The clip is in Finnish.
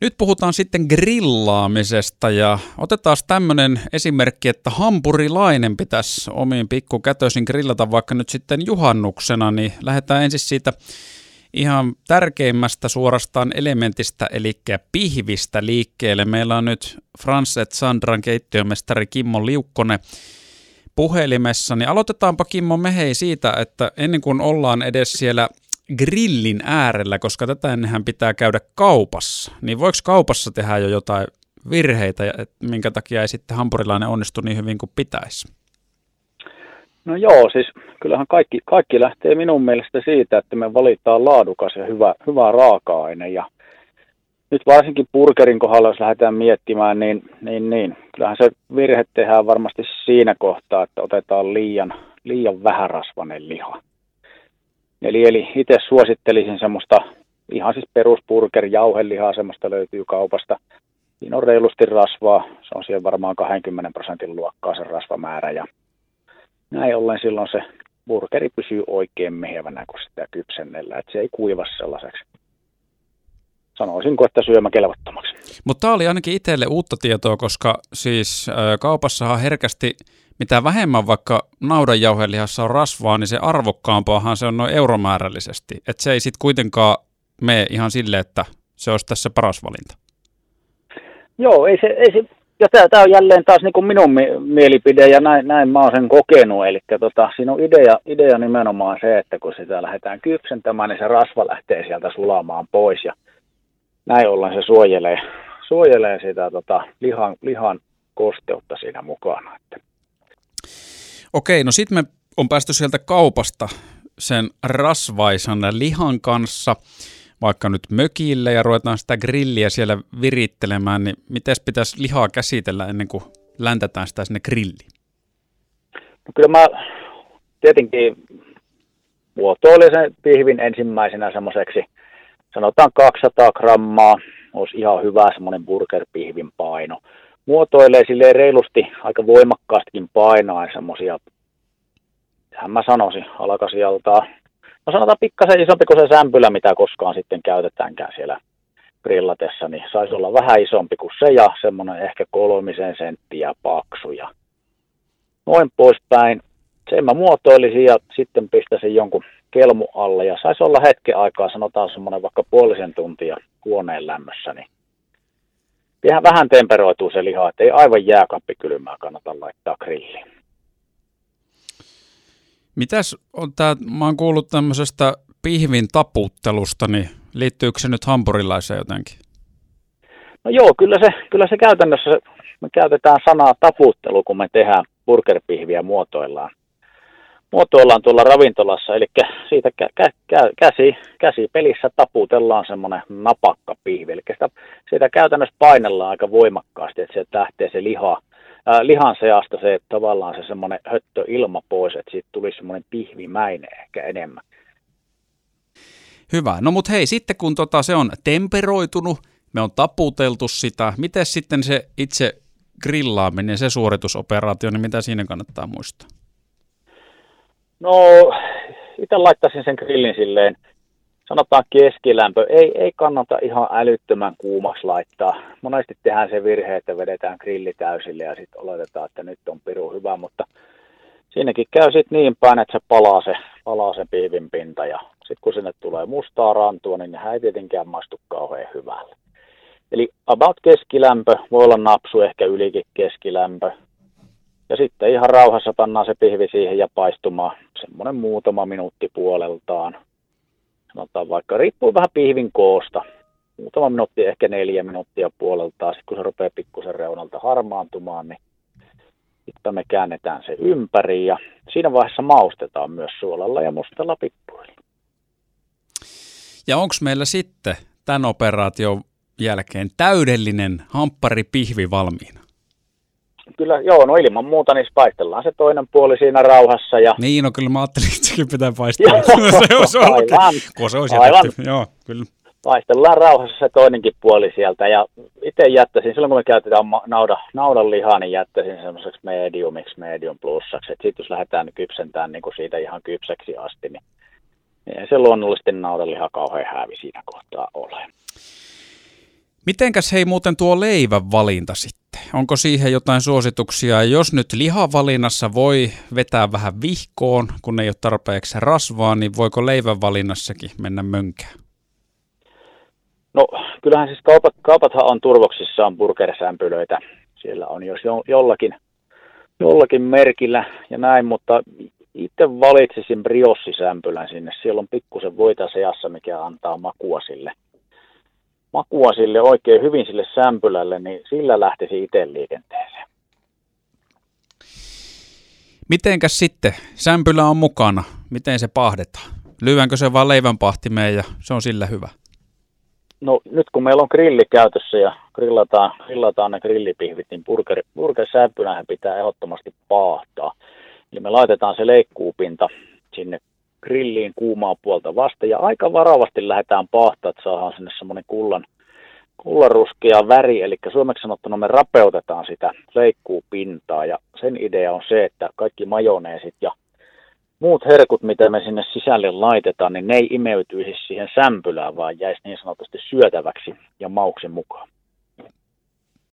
Nyt puhutaan sitten grillaamisesta ja otetaan tämmöinen esimerkki, että hampurilainen pitäisi omiin pikkukätöisin grillata vaikka nyt sitten juhannuksena, niin lähdetään ensin siitä ihan tärkeimmästä suorastaan elementistä, eli pihvistä liikkeelle. Meillä on nyt Franset Sandran keittiömestari Kimmo Liukkonen puhelimessa, niin aloitetaanpa Kimmo Mehei siitä, että ennen kuin ollaan edes siellä grillin äärellä, koska tätä ennenhän pitää käydä kaupassa, niin voiko kaupassa tehdä jo jotain virheitä, minkä takia ei sitten hampurilainen onnistu niin hyvin kuin pitäisi? No joo, siis kyllähän kaikki, kaikki lähtee minun mielestä siitä, että me valitaan laadukas ja hyvä, hyvä raaka-aine. Ja nyt varsinkin burgerin kohdalla, jos lähdetään miettimään, niin, niin, niin kyllähän se virhe tehdään varmasti siinä kohtaa, että otetaan liian, liian vähärasvainen liha. Eli, eli itse suosittelisin semmoista ihan siis perusburger, jauhelihaa, semmoista löytyy kaupasta. Siinä on reilusti rasvaa, se on siellä varmaan 20 prosentin luokkaa se rasvamäärä ja näin ollen silloin se burgeri pysyy oikein mehevänä, kun sitä kypsennellä, että se ei kuiva sellaiseksi. Sanoisinko, että syömäkelvottomaksi. Mutta tämä oli ainakin itselle uutta tietoa, koska siis kaupassahan herkästi mitä vähemmän vaikka naudanjauhelihassa on rasvaa, niin se arvokkaampaahan se on noin euromäärällisesti. Että se ei sitten kuitenkaan mene ihan sille, että se olisi tässä paras valinta. Joo, ei se, ei se ja tämä on jälleen taas niin kuin minun mielipide ja näin, näin mä oon sen kokenut. Eli tota, siinä on idea, idea nimenomaan se, että kun sitä lähdetään kypsentämään, niin se rasva lähtee sieltä sulamaan pois ja näin ollen se suojelee, suojelee sitä tota, lihan, lihan kosteutta siinä mukana. Että. Okei, no sitten me on päästy sieltä kaupasta sen rasvaisan lihan kanssa vaikka nyt mökille ja ruvetaan sitä grilliä siellä virittelemään, niin miten pitäisi lihaa käsitellä ennen kuin läntetään sitä sinne grilliin? No kyllä mä tietenkin muotoilin sen pihvin ensimmäisenä semmoiseksi, sanotaan 200 grammaa, olisi ihan hyvä semmoinen burgerpihvin paino. Muotoilee silleen reilusti aika voimakkaastikin painaa semmoisia, mä sanoisin, alkasijaltaan no sanotaan pikkasen isompi kuin se sämpylä, mitä koskaan sitten käytetäänkään siellä grillatessa, niin saisi olla vähän isompi kuin se ja semmoinen ehkä kolmisen senttiä paksu ja noin poispäin. Sen mä muotoilisin ja sitten pistäisin jonkun kelmu alle ja saisi olla hetken aikaa, sanotaan semmoinen vaikka puolisen tuntia huoneen lämmössä, niin vähän temperoituu se liha, että ei aivan jääkappikylmää kannata laittaa grilliin. Mitäs on tää, mä oon kuullut tämmöisestä pihvin taputtelusta, niin liittyykö se nyt hampurilaiseen jotenkin? No joo, kyllä se, kyllä se käytännössä, me käytetään sanaa taputtelu, kun me tehdään burgerpihviä muotoillaan. Muotoillaan tuolla ravintolassa, eli siitä kä- kä- käsi, käsi pelissä taputellaan semmoinen napakka pihvi, eli sitä, siitä käytännössä painellaan aika voimakkaasti, että se lähtee se liha ää, lihan seasta se tavallaan se semmoinen höttö ilma pois, että siitä tuli semmoinen pihvimäinen ehkä enemmän. Hyvä. No mutta hei, sitten kun tota, se on temperoitunut, me on taputeltu sitä, miten sitten se itse grillaaminen, se suoritusoperaatio, niin mitä siinä kannattaa muistaa? No, itse laittaisin sen grillin silleen sanotaan keskilämpö, ei, ei kannata ihan älyttömän kuumaksi laittaa. Monesti tehdään se virhe, että vedetään grilli täysille ja sitten oletetaan, että nyt on piru hyvä, mutta siinäkin käy sitten niin päin, että se palaa se, palaa se piivin pinta ja sitten kun sinne tulee mustaa rantua, niin nehän ei tietenkään maistu kauhean hyvälle. Eli about keskilämpö, voi olla napsu ehkä ylikin keskilämpö. Ja sitten ihan rauhassa pannaan se pihvi siihen ja paistumaan semmoinen muutama minuutti puoleltaan sanotaan vaikka, riippuu vähän pihvin koosta. Muutama minuutti, ehkä neljä minuuttia puoleltaan. Sitten kun se rupeaa pikkusen reunalta harmaantumaan, niin sitten me käännetään se ympäri ja siinä vaiheessa maustetaan myös suolalla ja mustalla pippuilla. Ja onko meillä sitten tämän operaation jälkeen täydellinen hamppari pihvi valmiina? Kyllä, joo, no ilman muuta, niin paistellaan se toinen puoli siinä rauhassa. Ja... Niin, no kyllä mä ajattelin, että sekin pitää paistella. se olisi aivan, kun se olisi aivan. joo, kyllä. Paistellaan rauhassa se toinenkin puoli sieltä ja itse jättäisin, silloin kun me käytetään nauda, naudan lihaa, niin jättäisin semmoiseksi mediumiksi, medium plussaksi. Sitten jos lähdetään kypsentämään niin kuin siitä ihan kypsäksi asti, niin ei se luonnollisesti naudanliha kauhean häävi siinä kohtaa ole. Mitenkäs hei muuten tuo leivän valinta sitten? Onko siihen jotain suosituksia? Jos nyt lihavalinnassa voi vetää vähän vihkoon, kun ei ole tarpeeksi rasvaa, niin voiko leivän valinnassakin mennä mönkään? No kyllähän siis kaupat, kaupathan on turvoksissaan burgersämpylöitä. Siellä on jos jo, jollakin, jollakin merkillä ja näin, mutta itse valitsisin briossisämpylän sinne. Siellä on pikkusen voita seassa, mikä antaa makua sille – makua sille oikein hyvin sille sämpylälle, niin sillä lähtisi itse liikenteeseen. Mitenkäs sitten? Sämpylä on mukana. Miten se pahdetaan? Lyönkö se vaan leivänpahtimeen ja se on sillä hyvä? No nyt kun meillä on grilli käytössä ja grillataan, grillataan ne grillipihvit, niin burger, pitää ehdottomasti paahtaa. Eli me laitetaan se leikkuupinta sinne grilliin kuumaa puolta vasta. Ja aika varovasti lähdetään pahtaa, että saadaan sinne semmoinen kullan, kullanruskea väri, eli suomeksi sanottuna me rapeutetaan sitä leikkuupintaa ja sen idea on se, että kaikki majoneesit ja muut herkut, mitä me sinne sisälle laitetaan, niin ne ei imeytyisi siihen sämpylään, vaan jäisi niin sanotusti syötäväksi ja mauksen mukaan.